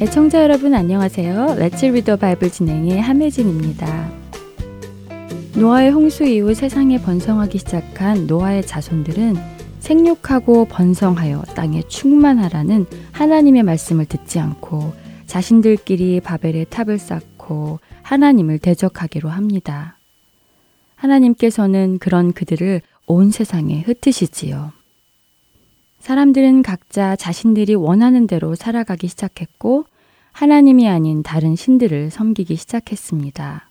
애청자 여러분 안녕하세요. Let's Read the Bible 진행의 함혜진입니다. 노아의 홍수 이후 세상에 번성하기 시작한 노아의 자손들은 생육하고 번성하여 땅에 충만하라는 하나님의 말씀을 듣지 않고 자신들끼리 바벨의 탑을 쌓고 하나님을 대적하기로 합니다. 하나님께서는 그런 그들을 온 세상에 흩으시지요. 사람들은 각자 자신들이 원하는 대로 살아가기 시작했고 하나님이 아닌 다른 신들을 섬기기 시작했습니다.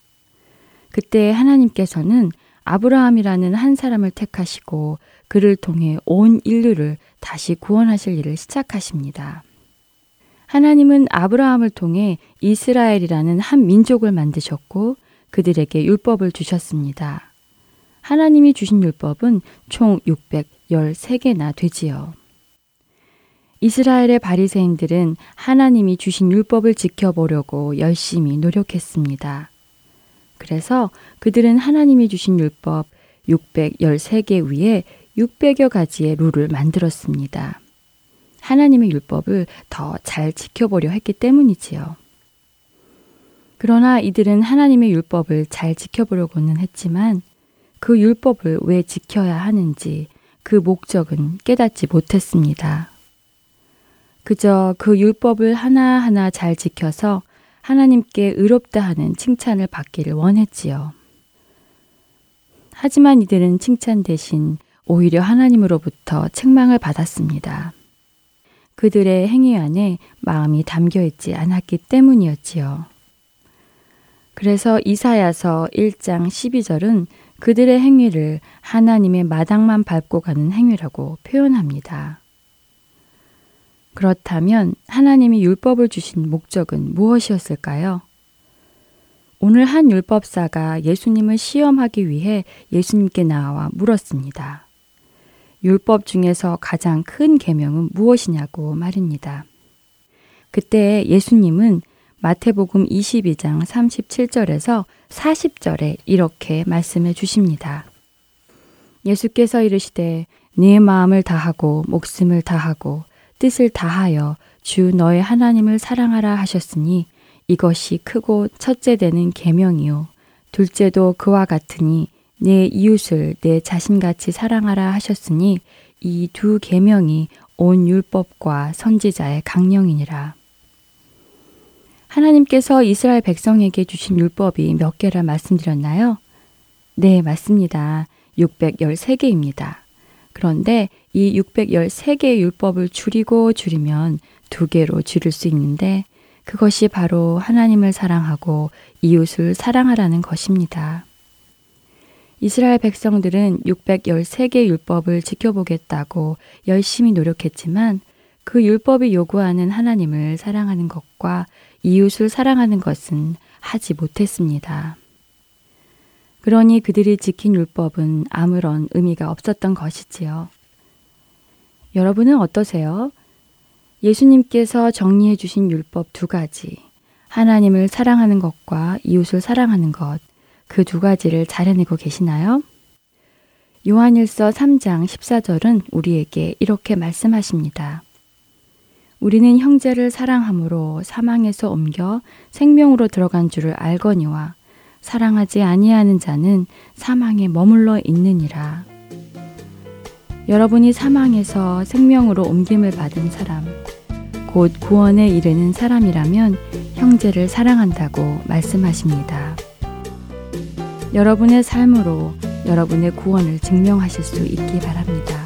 그때 하나님께서는 아브라함이라는 한 사람을 택하시고 그를 통해 온 인류를 다시 구원하실 일을 시작하십니다. 하나님은 아브라함을 통해 이스라엘이라는 한 민족을 만드셨고 그들에게 율법을 주셨습니다. 하나님이 주신 율법은 총 613개나 되지요. 이스라엘의 바리새인들은 하나님이 주신 율법을 지켜보려고 열심히 노력했습니다. 그래서 그들은 하나님이 주신 율법 613개 위에 600여 가지의 룰을 만들었습니다. 하나님의 율법을 더 잘 지켜보려 했기 때문이지요. 그러나 이들은 하나님의 율법을 잘 지켜보려고는 했지만 그 율법을 왜 지켜야 하는지 그 목적은 깨닫지 못했습니다. 그저 그 율법을 하나하나 잘 지켜서 하나님께 의롭다 하는 칭찬을 받기를 원했지요. 하지만 이들은 칭찬 대신 오히려 하나님으로부터 책망을 받았습니다. 그들의 행위 안에 마음이 담겨 있지 않았기 때문이었지요. 그래서 이사야서 1장 12절은 그들의 행위를 하나님의 마당만 밟고 가는 행위라고 표현합니다. 그렇다면 하나님이 율법을 주신 목적은 무엇이었을까요? 오늘 한 율법사가 예수님을 시험하기 위해 예수님께 나와 물었습니다. 율법 중에서 가장 큰 계명은 무엇이냐고 말입니다. 그때 예수님은 마태복음 22장 37절에서 40절에 이렇게 말씀해 주십니다. 예수께서 이르시되 네 마음을 다하고 목숨을 다하고 뜻을 다하여 주 너의 하나님을 사랑하라 하셨으니 이것이 크고 첫째 되는 계명이요 둘째도 그와 같으니 내 이웃을 내 자신같이 사랑하라 하셨으니 이 두 계명이 온 율법과 선지자의 강령이니라. 하나님께서 이스라엘 백성에게 주신 율법이 몇 개라 말씀드렸나요? 네, 맞습니다. 613개입니다. 그런데 이 613개의 율법을 줄이고 줄이면 두 개로 줄일 수 있는데 그것이 바로 하나님을 사랑하고 이웃을 사랑하라는 것입니다. 이스라엘 백성들은 613개 율법을 지켜보겠다고 열심히 노력했지만 그 율법이 요구하는 하나님을 사랑하는 것과 이웃을 사랑하는 것은 하지 못했습니다. 그러니 그들이 지킨 율법은 아무런 의미가 없었던 것이지요. 여러분은 어떠세요? 예수님께서 정리해 주신 율법 두 가지, 하나님을 사랑하는 것과 이웃을 사랑하는 것, 그 두 가지를 잘 해내고 계시나요? 요한일서 3장 14절은 우리에게 이렇게 말씀하십니다. 우리는 형제를 사랑함으로 사망에서 옮겨 생명으로 들어간 줄을 알거니와 사랑하지 아니하는 자는 사망에 머물러 있느니라. 여러분이 사망에서 생명으로 옮김을 받은 사람, 곧 구원에 이르는 사람이라면 형제를 사랑한다고 말씀하십니다. 여러분의 삶으로 여러분의 구원을 증명하실 수 있기 바랍니다.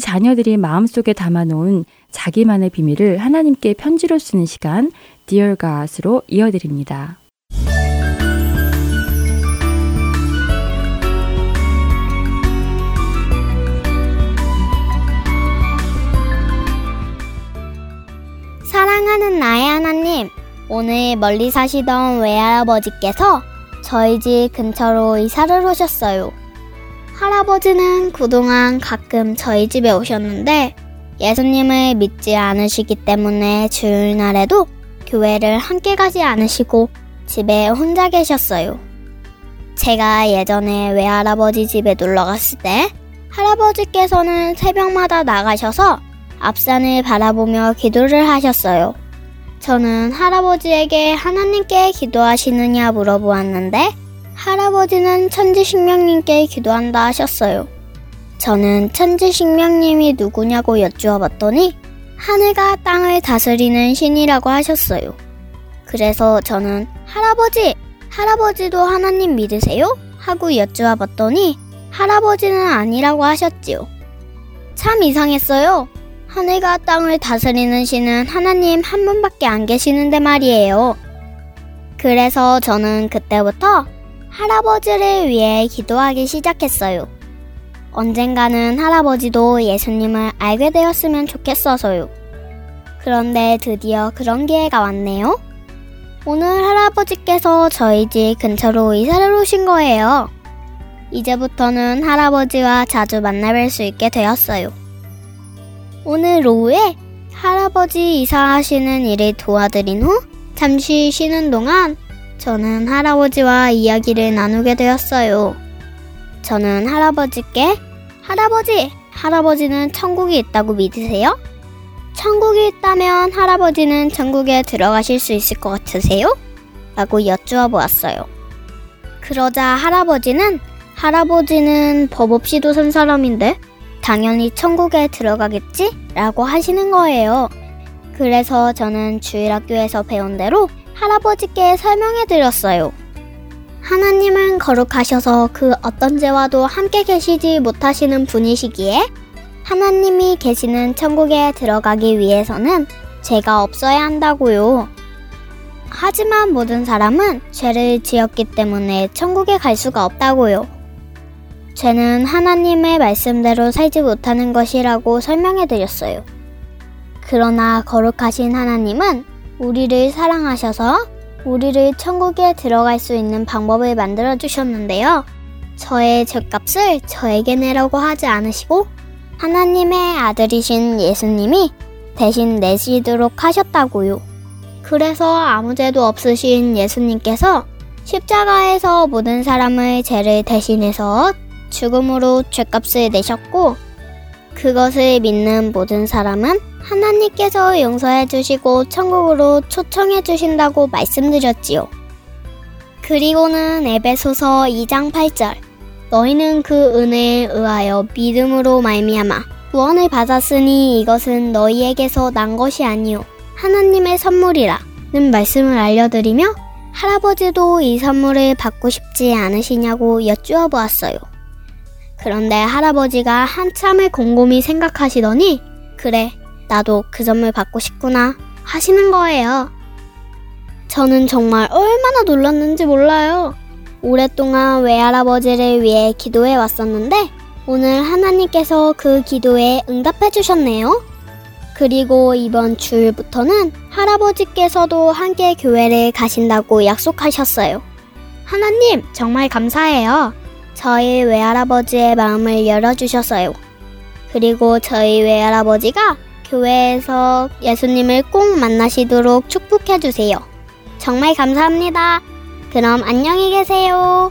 자녀들이 마음속에 담아놓은 자기만의 비밀을 하나님께 편지로 쓰는 시간 Dear God으로 이어드립니다. 사랑하는 나의 하나님, 오늘 멀리 사시던 외할아버지께서 저희 집 근처로 이사를 오셨어요. 할아버지는 그동안 가끔 저희 집에 오셨는데 예수님을 믿지 않으시기 때문에 주일날에도 교회를 함께 가지 않으시고 집에 혼자 계셨어요. 제가 예전에 외할아버지 집에 놀러 갔을 때 할아버지께서는 새벽마다 나가셔서 앞산을 바라보며 기도를 하셨어요. 저는 할아버지에게 하나님께 기도하시느냐 물어보았는데 할아버지는 천지식명님께 기도한다 하셨어요. 저는 천지식명님이 누구냐고 여쭈어 봤더니 하늘과 땅을 다스리는 신이라고 하셨어요. 그래서 저는 할아버지, 할아버지도 하나님 믿으세요? 하고 여쭈어 봤더니 할아버지는 아니라고 하셨지요. 참 이상했어요. 하늘과 땅을 다스리는 신은 하나님 한 분밖에 안 계시는데 말이에요. 그래서 저는 그때부터 할아버지를 위해 기도하기 시작했어요. 언젠가는 할아버지도 예수님을 알게 되었으면 좋겠어서요. 그런데 드디어 그런 기회가 왔네요. 오늘 할아버지께서 저희 집 근처로 이사를 오신 거예요. 이제부터는 할아버지와 자주 만나뵐 수 있게 되었어요. 오늘 오후에 할아버지 이사하시는 일을 도와드린 후 잠시 쉬는 동안 저는 할아버지와 이야기를 나누게 되었어요. 저는 할아버지께 할아버지, 할아버지는 천국이 있다고 믿으세요? 천국이 있다면 할아버지는 천국에 들어가실 수 있을 것 같으세요? 라고 여쭈어 보았어요. 그러자 할아버지는 할아버지는 법 없이도 산 사람인데 당연히 천국에 들어가겠지? 라고 하시는 거예요. 그래서 저는 주일학교에서 배운 대로 할아버지께 설명해 드렸어요. 하나님은 거룩하셔서 그 어떤 죄와도 함께 계시지 못하시는 분이시기에 하나님이 계시는 천국에 들어가기 위해서는 죄가 없어야 한다고요. 하지만 모든 사람은 죄를 지었기 때문에 천국에 갈 수가 없다고요. 죄는 하나님의 말씀대로 살지 못하는 것이라고 설명해 드렸어요. 그러나 거룩하신 하나님은 우리를 사랑하셔서 우리를 천국에 들어갈 수 있는 방법을 만들어 주셨는데요. 저의 죄값을 저에게 내라고 하지 않으시고 하나님의 아들이신 예수님이 대신 내시도록 하셨다고요. 그래서 아무 죄도 없으신 예수님께서 십자가에서 모든 사람의 죄를 대신해서 죽음으로 죄값을 내셨고 그것을 믿는 모든 사람은 하나님께서 용서해 주시고 천국으로 초청해 주신다고 말씀드렸지요. 그리고는 에베소서 2장 8절 너희는 그 은혜에 의하여 믿음으로 말미암아 구원을 받았으니 이것은 너희에게서 난 것이 아니요 하나님의 선물이라는 말씀을 알려드리며 할아버지도 이 선물을 받고 싶지 않으시냐고 여쭈어 보았어요. 그런데 할아버지가 한참을 곰곰이 생각하시더니 그래 나도 그 선물 받고 싶구나 하시는 거예요. 저는 정말 얼마나 놀랐는지 몰라요. 오랫동안 외할아버지를 위해 기도해 왔었는데 오늘 하나님께서 그 기도에 응답해 주셨네요. 그리고 이번 주일부터는 할아버지께서도 함께 교회를 가신다고 약속하셨어요. 하나님, 정말 감사해요. 저희 외할아버지의 마음을 열어주셨어요. 그리고 저희 외할아버지가 교회에서 예수님을 꼭 만나시도록 축복해 주세요. 정말 감사합니다. 그럼 안녕히 계세요.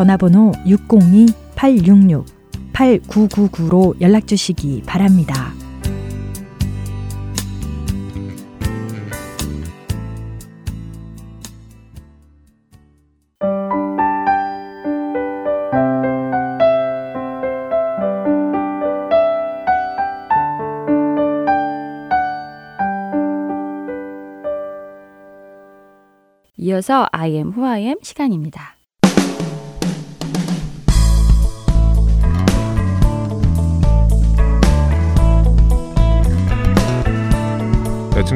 전화번호 602-866-8999로 연락 주시기 바랍니다. 이어서 I am who I am 시간입니다.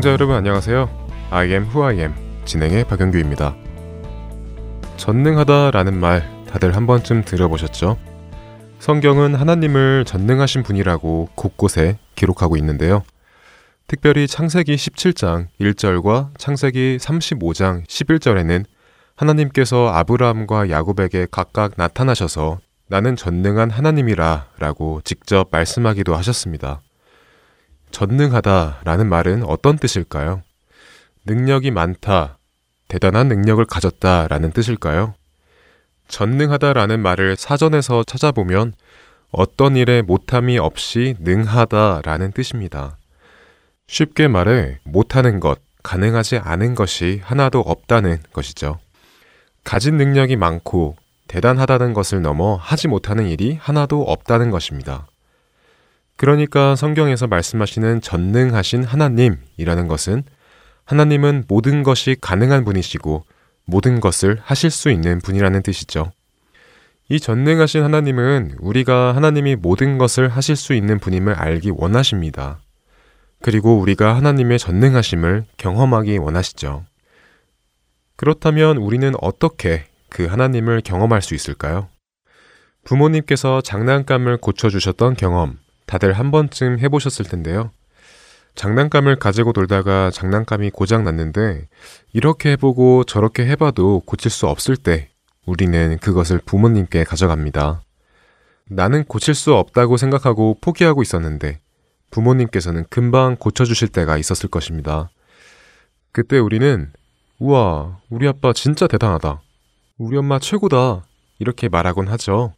애청자 여러분 안녕하세요. I am who I am 진행의 박영규입니다. 전능하다라는 말 다들 한 번쯤 들어보셨죠? 성경은 하나님을 전능하신 분이라고 곳곳에 기록하고 있는데요. 특별히 창세기 17장 1절과 창세기 35장 11절에는 하나님께서 아브라함과 야곱에게 각각 나타나셔서 나는 전능한 하나님이라 라고 직접 말씀하기도 하셨습니다. 전능하다 라는 말은 어떤 뜻일까요? 능력이 많다, 대단한 능력을 가졌다 라는 뜻일까요? 전능하다 라는 말을 사전에서 찾아보면 어떤 일에 못함이 없이 능하다 라는 뜻입니다. 쉽게 말해 못하는 것, 가능하지 않은 것이 하나도 없다는 것이죠. 가진 능력이 많고 대단하다는 것을 넘어 하지 못하는 일이 하나도 없다는 것입니다. 그러니까 성경에서 말씀하시는 전능하신 하나님이라는 것은 하나님은 모든 것이 가능한 분이시고 모든 것을 하실 수 있는 분이라는 뜻이죠. 이 전능하신 하나님은 우리가 하나님이 모든 것을 하실 수 있는 분임을 알기 원하십니다. 그리고 우리가 하나님의 전능하심을 경험하기 원하시죠. 그렇다면 우리는 어떻게 그 하나님을 경험할 수 있을까요? 부모님께서 장난감을 고쳐주셨던 경험, 다들 한 번쯤 해보셨을 텐데요. 장난감을 가지고 놀다가 장난감이 고장 났는데 이렇게 해보고 저렇게 해봐도 고칠 수 없을 때 우리는 그것을 부모님께 가져갑니다. 나는 고칠 수 없다고 생각하고 포기하고 있었는데 부모님께서는 금방 고쳐주실 때가 있었을 것입니다. 그때 우리는 우와, 우리 아빠 진짜 대단하다. 우리 엄마 최고다. 이렇게 말하곤 하죠.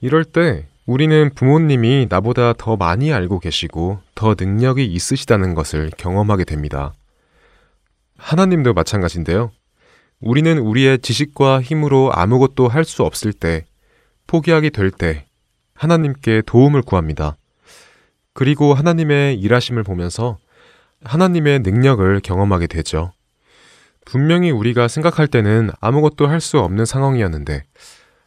이럴 때 우리는 부모님이 나보다 더 많이 알고 계시고 더 능력이 있으시다는 것을 경험하게 됩니다. 하나님도 마찬가지인데요. 우리는 우리의 지식과 힘으로 아무것도 할 수 없을 때, 포기하게 될 때, 하나님께 도움을 구합니다. 그리고 하나님의 일하심을 보면서 하나님의 능력을 경험하게 되죠. 분명히 우리가 생각할 때는 아무것도 할 수 없는 상황이었는데,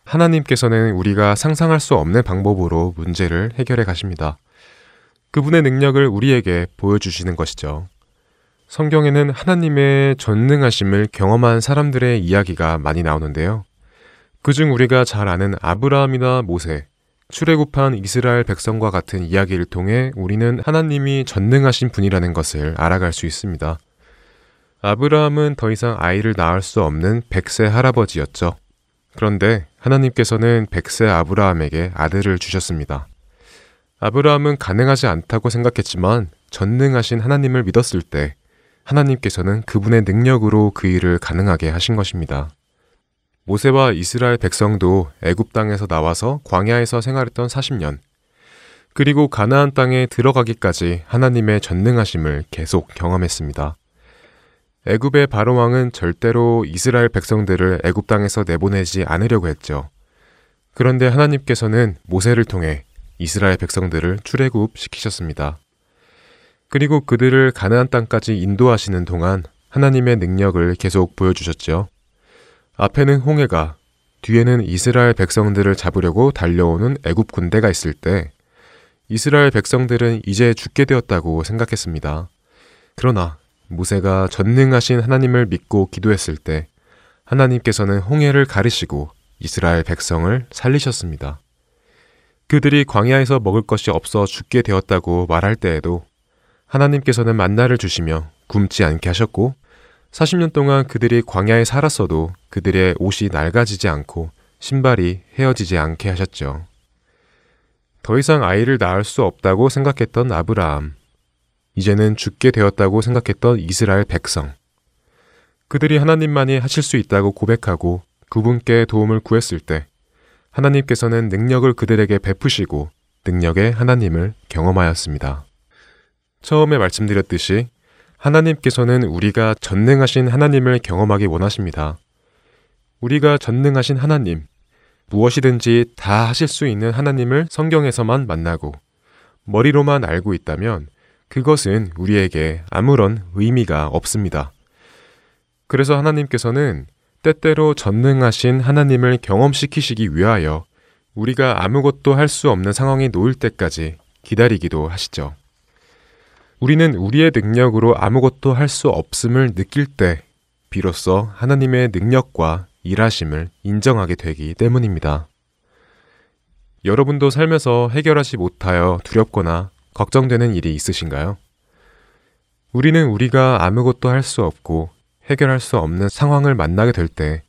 하나님께서는 우리가 상상할 수 없는 방법으로 문제를 해결해 가십니다. 그분의 능력을 우리에게 보여주시는 것이죠. 성경에는 하나님의 전능하심을 경험한 사람들의 이야기가 많이 나오는데요. 그중 우리가 잘 아는 아브라함이나 모세, 출애굽한 이스라엘 백성과 같은 이야기를 통해 우리는 하나님이 전능하신 분이라는 것을 알아갈 수 있습니다. 아브라함은 더 이상 아이를 낳을 수 없는 백세 할아버지였죠. 그런데 하나님께서는 백세 아브라함에게 아들을 주셨습니다. 아브라함은 가능하지 않다고 생각했지만 전능하신 하나님을 믿었을 때 하나님께서는 그분의 능력으로 그 일을 가능하게 하신 것입니다. 모세와 이스라엘 백성도 애굽 땅에서 나와서 광야에서 생활했던 40년, 그리고 가나안 땅에 들어가기까지 하나님의 전능하심을 계속 경험했습니다. 애굽의 바로 왕은 절대로 이스라엘 백성들을 애굽 땅에서 내보내지 않으려고 했죠. 그런데 하나님께서는 모세를 통해 이스라엘 백성들을 출애굽 시키셨습니다. 그리고 그들을 가나안 땅까지 인도하시는 동안 하나님의 능력을 계속 보여주셨죠. 앞에는 홍해가, 뒤에는 이스라엘 백성들을 잡으려고 달려오는 애굽 군대가 있을 때 이스라엘 백성들은 이제 죽게 되었다고 생각했습니다. 그러나 모세가 전능하신 하나님을 믿고 기도했을 때 하나님께서는 홍해를 가르시고 이스라엘 백성을 살리셨습니다. 그들이 광야에서 먹을 것이 없어 죽게 되었다고 말할 때에도 하나님께서는 만나를 주시며 굶지 않게 하셨고 40년 동안 그들이 광야에 살았어도 그들의 옷이 낡아지지 않고 신발이 헤어지지 않게 하셨죠. 더 이상 아이를 낳을 수 없다고 생각했던 아브라함. 이제는 죽게 되었다고 생각했던 이스라엘 백성. 그들이 하나님만이 하실 수 있다고 고백하고 그분께 도움을 구했을 때 하나님께서는 능력을 그들에게 베푸시고 능력의 하나님을 경험하였습니다. 처음에 말씀드렸듯이 하나님께서는 우리가 전능하신 하나님을 경험하기 원하십니다. 우리가 전능하신 하나님, 무엇이든지 다 하실 수 있는 하나님을 성경에서만 만나고 머리로만 알고 있다면 그것은 우리에게 아무런 의미가 없습니다. 그래서 하나님께서는 때때로 전능하신 하나님을 경험시키시기 위하여 우리가 아무것도 할 수 없는 상황에 놓일 때까지 기다리기도 하시죠. 우리는 우리의 능력으로 아무것도 할 수 없음을 느낄 때 비로소 하나님의 능력과 일하심을 인정하게 되기 때문입니다. 여러분도 살면서 해결하지 못하여 두렵거나 걱정되는 일이 있으신가요? 우리는 우리가 아무것도 할 수 없고 해결할 수 없는 상황을 만나게 될 때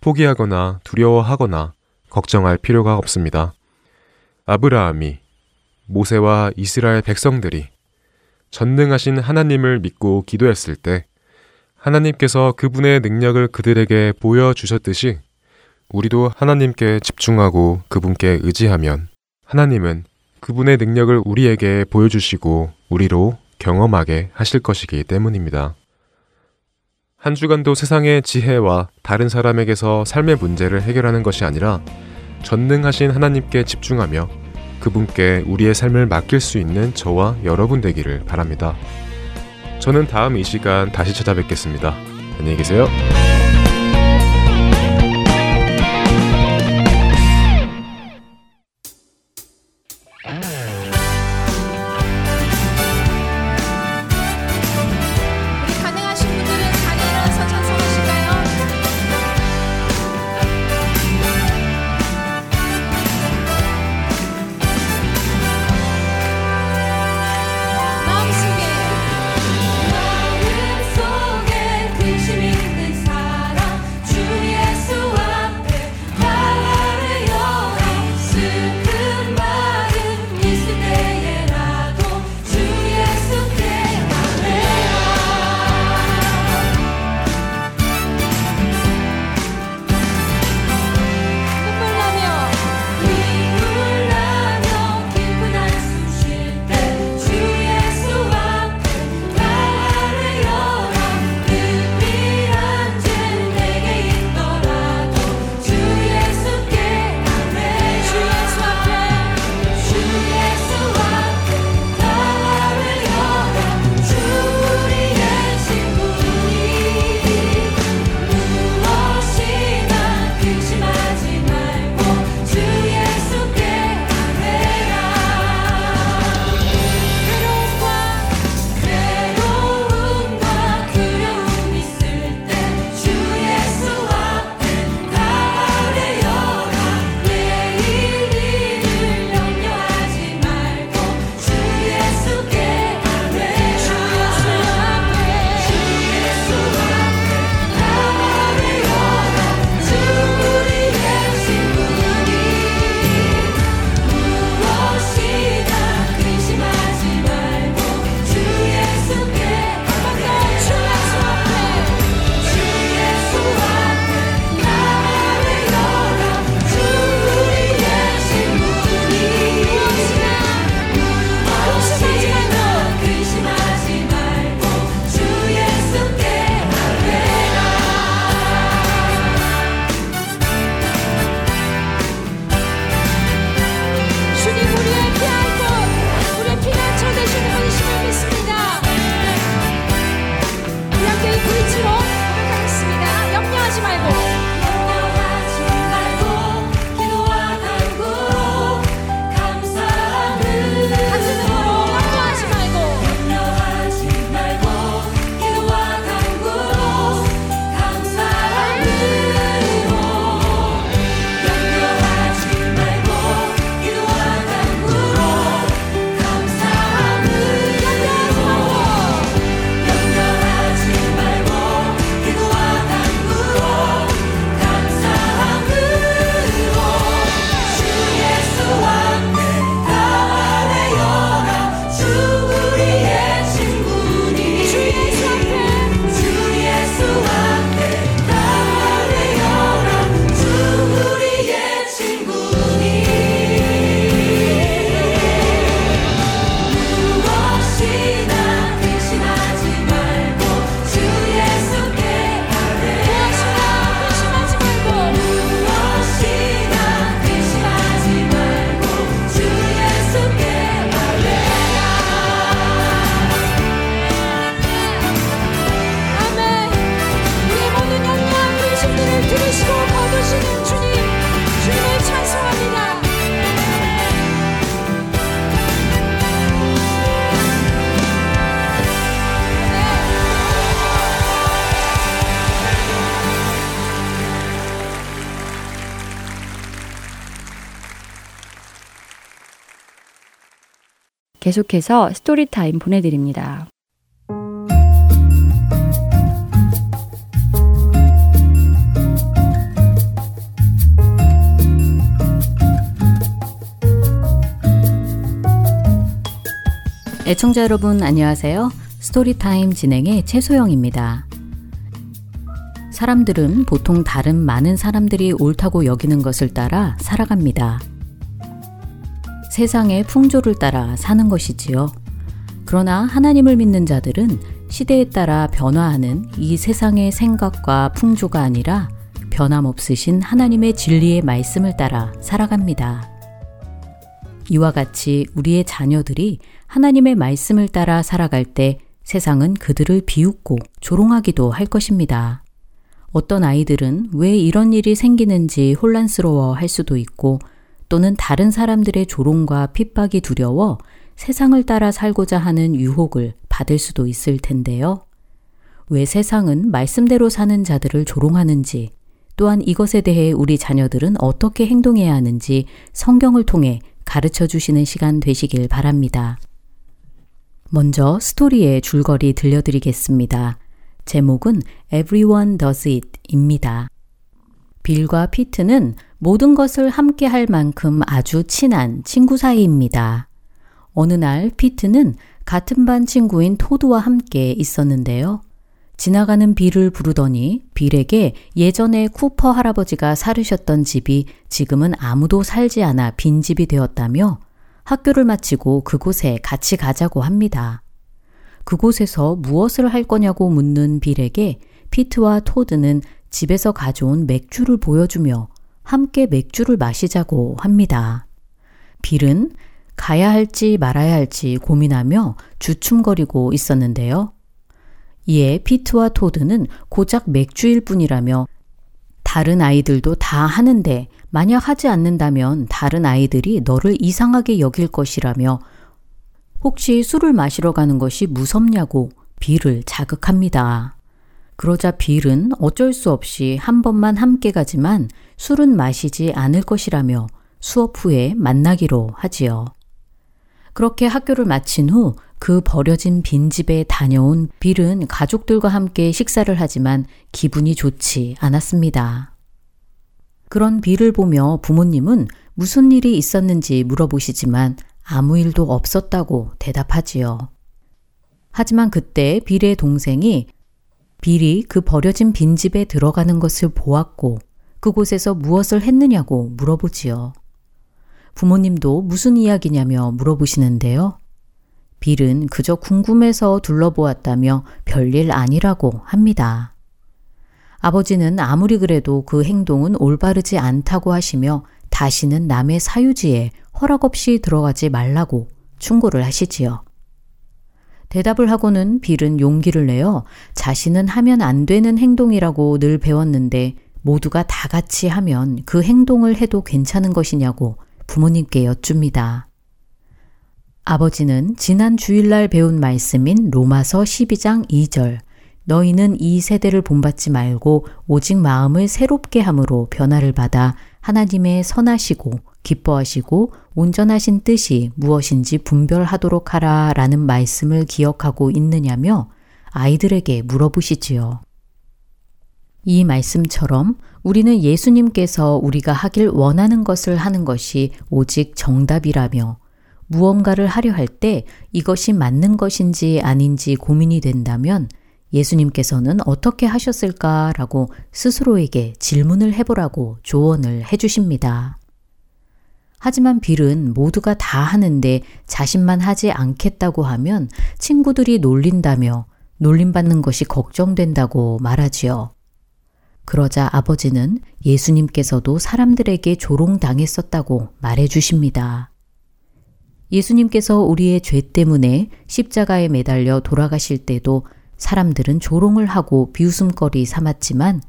포기하거나 두려워하거나 걱정할 필요가 없습니다. 아브라함이 모세와 이스라엘 백성들이 전능하신 하나님을 믿고 기도했을 때 하나님께서 그분의 능력을 그들에게 보여주셨듯이 우리도 하나님께 집중하고 그분께 의지하면 하나님은 그분의 능력을 우리에게 보여주시고 우리로 경험하게 하실 것이기 때문입니다. 한 주간도 세상의 지혜와 다른 사람에게서 삶의 문제를 해결하는 것이 아니라 전능하신 하나님께 집중하며 그분께 우리의 삶을 맡길 수 있는 저와 여러분 되기를 바랍니다. 저는 다음 이 시간 다시 찾아뵙겠습니다. 안녕히 계세요. 계속해서 스토리타임 보내드립니다. 애청자 여러분 안녕하세요. 스토리타임 진행의 최소영입니다. 사람들은 보통 다른 많은 사람들이 옳다고 여기는 것을 따라 살아갑니다. 세상의 풍조를 따라 사는 것이지요. 그러나 하나님을 믿는 자들은 시대에 따라 변화하는 이 세상의 생각과 풍조가 아니라 변함없으신 하나님의 진리의 말씀을 따라 살아갑니다. 이와 같이 우리의 자녀들이 하나님의 말씀을 따라 살아갈 때 세상은 그들을 비웃고 조롱하기도 할 것입니다. 어떤 아이들은 왜 이런 일이 생기는지 혼란스러워 할 수도 있고 또는 다른 사람들의 조롱과 핍박이 두려워 세상을 따라 살고자 하는 유혹을 받을 수도 있을 텐데요. 왜 세상은 말씀대로 사는 자들을 조롱하는지 또한 이것에 대해 우리 자녀들은 어떻게 행동해야 하는지 성경을 통해 가르쳐 주시는 시간 되시길 바랍니다. 먼저 스토리의 줄거리 들려드리겠습니다. 제목은 Everyone Does It 입니다. 빌과 피트는 모든 것을 함께 할 만큼 아주 친한 친구 사이입니다. 어느 날 피트는 같은 반 친구인 토드와 함께 있었는데요. 지나가는 빌을 부르더니 빌에게 예전에 쿠퍼 할아버지가 살으셨던 집이 지금은 아무도 살지 않아 빈집이 되었다며 학교를 마치고 그곳에 같이 가자고 합니다. 그곳에서 무엇을 할 거냐고 묻는 빌에게 피트와 토드는 집에서 가져온 맥주를 보여주며 함께 맥주를 마시자고 합니다. 빌은 가야 할지 말아야 할지 고민하며 주춤거리고 있었는데요. 이에 피트와 토드는 고작 맥주일 뿐이라며 다른 아이들도 다 하는데 만약 하지 않는다면 다른 아이들이 너를 이상하게 여길 것이라며 혹시 술을 마시러 가는 것이 무섭냐고 빌을 자극합니다. 그러자 빌은 어쩔 수 없이 한 번만 함께 가지만 술은 마시지 않을 것이라며 수업 후에 만나기로 하지요. 그렇게 학교를 마친 후 그 버려진 빈집에 다녀온 빌은 가족들과 함께 식사를 하지만 기분이 좋지 않았습니다. 그런 빌을 보며 부모님은 무슨 일이 있었는지 물어보시지만 아무 일도 없었다고 대답하지요. 하지만 그때 빌의 동생이 빌이 그 버려진 빈집에 들어가는 것을 보았고 그곳에서 무엇을 했느냐고 물어보지요. 부모님도 무슨 이야기냐며 물어보시는데요. 빌은 그저 궁금해서 둘러보았다며 별일 아니라고 합니다. 아버지는 아무리 그래도 그 행동은 올바르지 않다고 하시며 다시는 남의 사유지에 허락 없이 들어가지 말라고 충고를 하시지요. 대답을 하고는 빌은 용기를 내어 자신은 하면 안 되는 행동이라고 늘 배웠는데 모두가 다 같이 하면 그 행동을 해도 괜찮은 것이냐고 부모님께 여쭙니다. 아버지는 지난 주일날 배운 말씀인 로마서 12장 2절 너희는 이 세대를 본받지 말고 오직 마음을 새롭게 함으로 변화를 받아 하나님의 선하시고 기뻐하시고 온전하신 뜻이 무엇인지 분별하도록 하라 라는 말씀을 기억하고 있느냐며 아이들에게 물어보시지요. 이 말씀처럼 우리는 예수님께서 우리가 하길 원하는 것을 하는 것이 오직 정답이라며 무언가를 하려 할 때 이것이 맞는 것인지 아닌지 고민이 된다면 예수님께서는 어떻게 하셨을까라고 스스로에게 질문을 해보라고 조언을 해주십니다. 하지만 빌은 모두가 다 하는데 자신만 하지 않겠다고 하면 친구들이 놀린다며 놀림받는 것이 걱정된다고 말하지요. 그러자 아버지는 예수님께서도 사람들에게 조롱당했었다고 말해 주십니다. 예수님께서 우리의 죄 때문에 십자가에 매달려 돌아가실 때도 사람들은 조롱을 하고 비웃음거리 삼았지만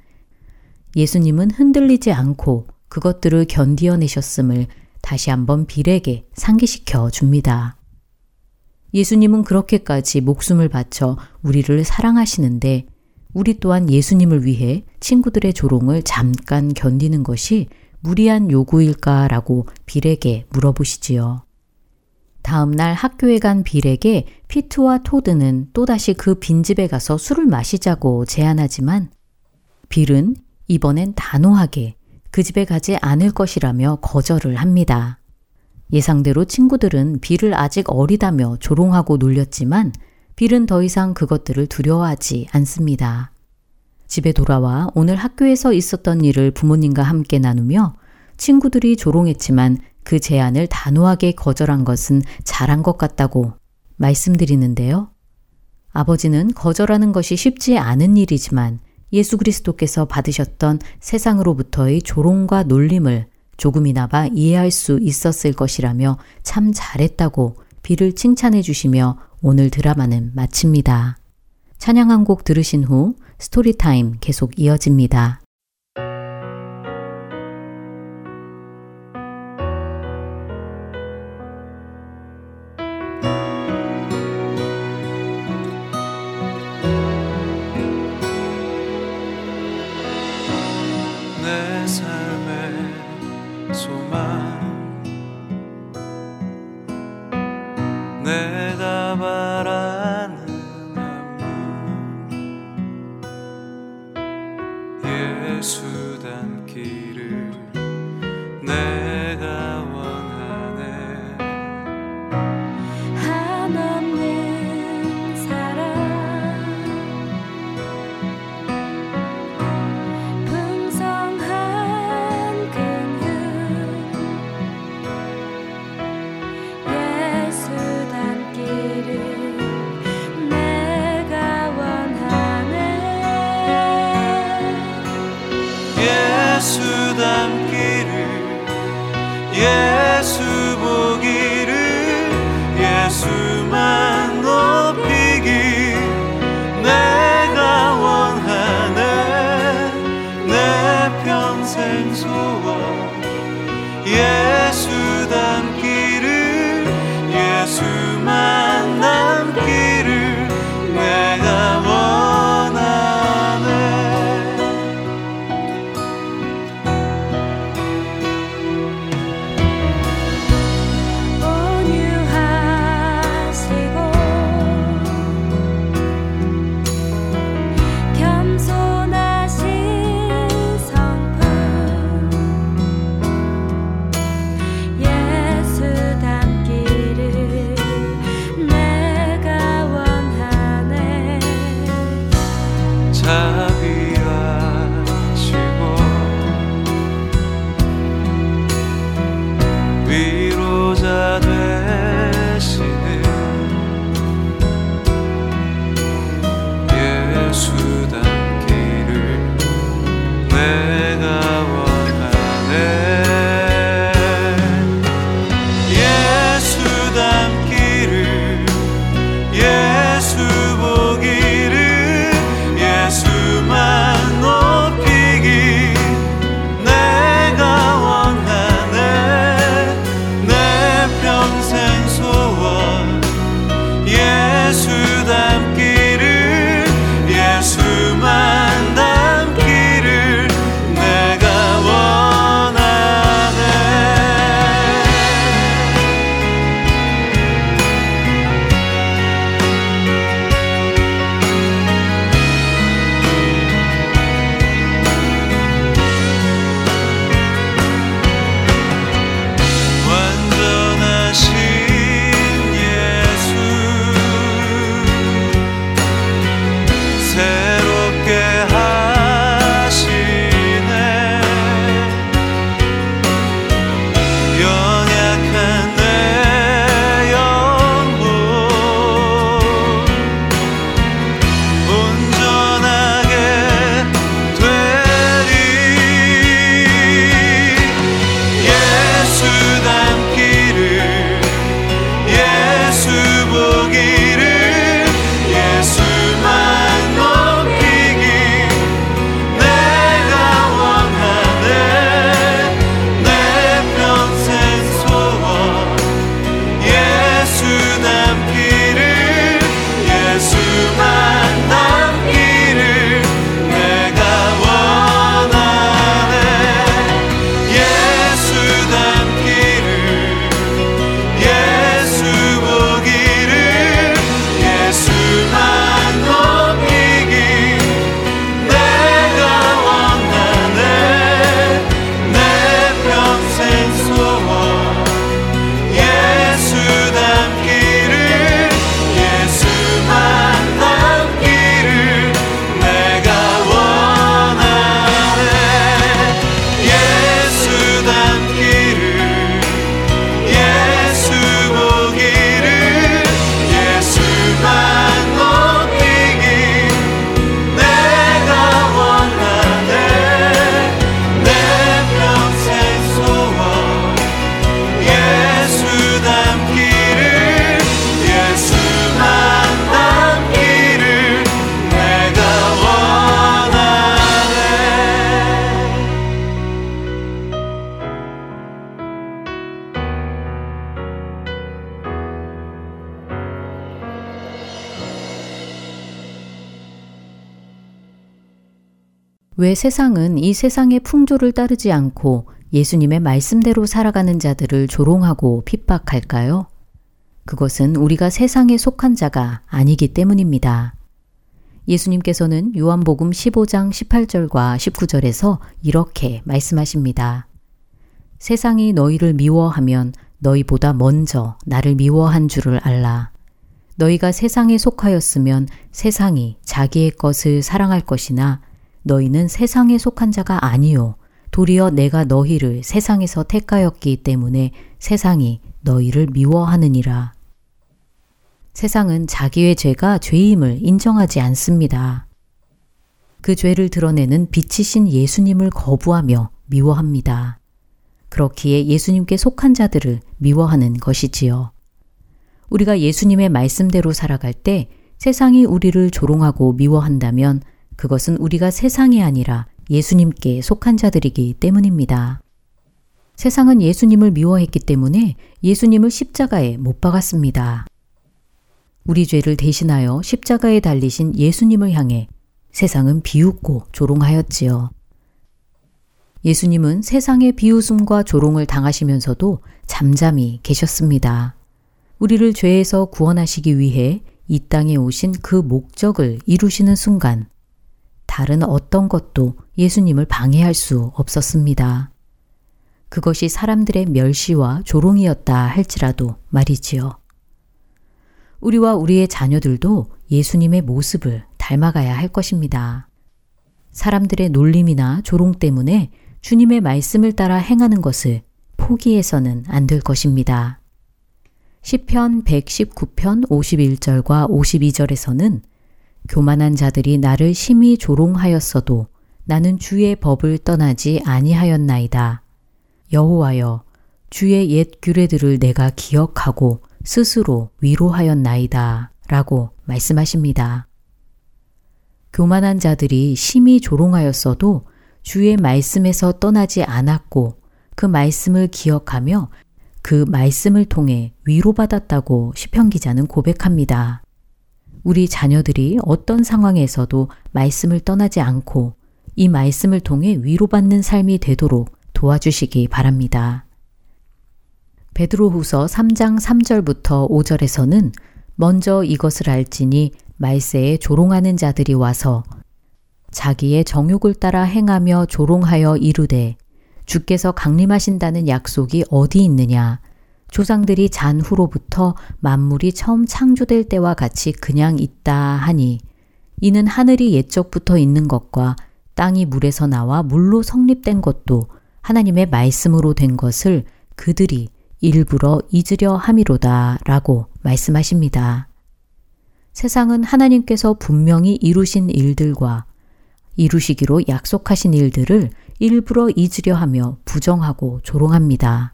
예수님은 흔들리지 않고 그것들을 견디어내셨음을 다시 한번 빌에게 상기시켜 줍니다. 예수님은 그렇게까지 목숨을 바쳐 우리를 사랑하시는데 우리 또한 예수님을 위해 친구들의 조롱을 잠깐 견디는 것이 무리한 요구일까라고 빌에게 물어보시지요. 다음날 학교에 간 빌에게 피트와 토드는 또다시 그 빈집에 가서 술을 마시자고 제안하지만 빌은 이번엔 단호하게 그 집에 가지 않을 것이라며 거절을 합니다. 예상대로 친구들은 빌을 아직 어리다며 조롱하고 놀렸지만 빌은 더 이상 그것들을 두려워하지 않습니다. 집에 돌아와 오늘 학교에서 있었던 일을 부모님과 함께 나누며 친구들이 조롱했지만 그 제안을 단호하게 거절한 것은 잘한 것 같다고 말씀드리는데요. 아버지는 거절하는 것이 쉽지 않은 일이지만 예수 그리스도께서 받으셨던 세상으로부터의 조롱과 놀림을 조금이나마 이해할 수 있었을 것이라며 참 잘했다고 비를 칭찬해 주시며 오늘 드라마는 마칩니다. 찬양 한 곡 들으신 후 스토리타임 계속 이어집니다. 나의 수단길을 왜 세상은 이 세상의 풍조를 따르지 않고 예수님의 말씀대로 살아가는 자들을 조롱하고 핍박할까요? 그것은 우리가 세상에 속한 자가 아니기 때문입니다. 예수님께서는 요한복음 15장 18절과 19절에서 이렇게 말씀하십니다. 세상이 너희를 미워하면 너희보다 먼저 나를 미워한 줄을 알라. 너희가 세상에 속하였으면 세상이 자기의 것을 사랑할 것이나 너희는 세상에 속한 자가 아니요. 도리어 내가 너희를 세상에서 택하였기 때문에 세상이 너희를 미워하느니라. 세상은 자기의 죄가 죄임을 인정하지 않습니다. 그 죄를 드러내는 빛이신 예수님을 거부하며 미워합니다. 그렇기에 예수님께 속한 자들을 미워하는 것이지요. 우리가 예수님의 말씀대로 살아갈 때 세상이 우리를 조롱하고 미워한다면 그것은 우리가 세상이 아니라 예수님께 속한 자들이기 때문입니다. 세상은 예수님을 미워했기 때문에 예수님을 십자가에 못 박았습니다. 우리 죄를 대신하여 십자가에 달리신 예수님을 향해 세상은 비웃고 조롱하였지요. 예수님은 세상의 비웃음과 조롱을 당하시면서도 잠잠히 계셨습니다. 우리를 죄에서 구원하시기 위해 이 땅에 오신 그 목적을 이루시는 순간 다른 어떤 것도 예수님을 방해할 수 없었습니다. 그것이 사람들의 멸시와 조롱이었다 할지라도 말이지요. 우리와 우리의 자녀들도 예수님의 모습을 닮아가야 할 것입니다. 사람들의 놀림이나 조롱 때문에 주님의 말씀을 따라 행하는 것을 포기해서는 안 될 것입니다. 시편 119편 51절과 52절에서는 교만한 자들이 나를 심히 조롱하였어도 나는 주의 법을 떠나지 아니하였나이다. 여호와여 주의 옛 규례들을 내가 기억하고 스스로 위로하였나이다. 라고 말씀하십니다. 교만한 자들이 심히 조롱하였어도 주의 말씀에서 떠나지 않았고 그 말씀을 기억하며 그 말씀을 통해 위로받았다고 시편 기자는 고백합니다. 우리 자녀들이 어떤 상황에서도 말씀을 떠나지 않고 이 말씀을 통해 위로받는 삶이 되도록 도와주시기 바랍니다. 베드로후서 3장 3절부터 5절에서는 먼저 이것을 알지니 말세에 조롱하는 자들이 와서 자기의 정욕을 따라 행하며 조롱하여 이르되 주께서 강림하신다는 약속이 어디 있느냐 조상들이 잔 후로부터 만물이 처음 창조될 때와 같이 그냥 있다 하니 이는 하늘이 옛적부터 있는 것과 땅이 물에서 나와 물로 성립된 것도 하나님의 말씀으로 된 것을 그들이 일부러 잊으려 함이로다 라고 말씀하십니다. 세상은 하나님께서 분명히 이루신 일들과 이루시기로 약속하신 일들을 일부러 잊으려 하며 부정하고 조롱합니다.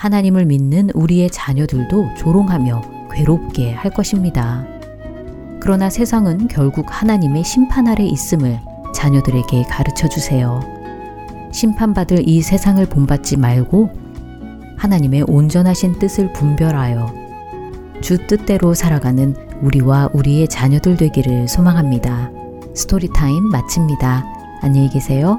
하나님을 믿는 우리의 자녀들도 조롱하며 괴롭게 할 것입니다. 그러나 세상은 결국 하나님의 심판 아래 있음을 자녀들에게 가르쳐 주세요. 심판받을 이 세상을 본받지 말고 하나님의 온전하신 뜻을 분별하여 주 뜻대로 살아가는 우리와 우리의 자녀들 되기를 소망합니다. 스토리타임 마칩니다. 안녕히 계세요.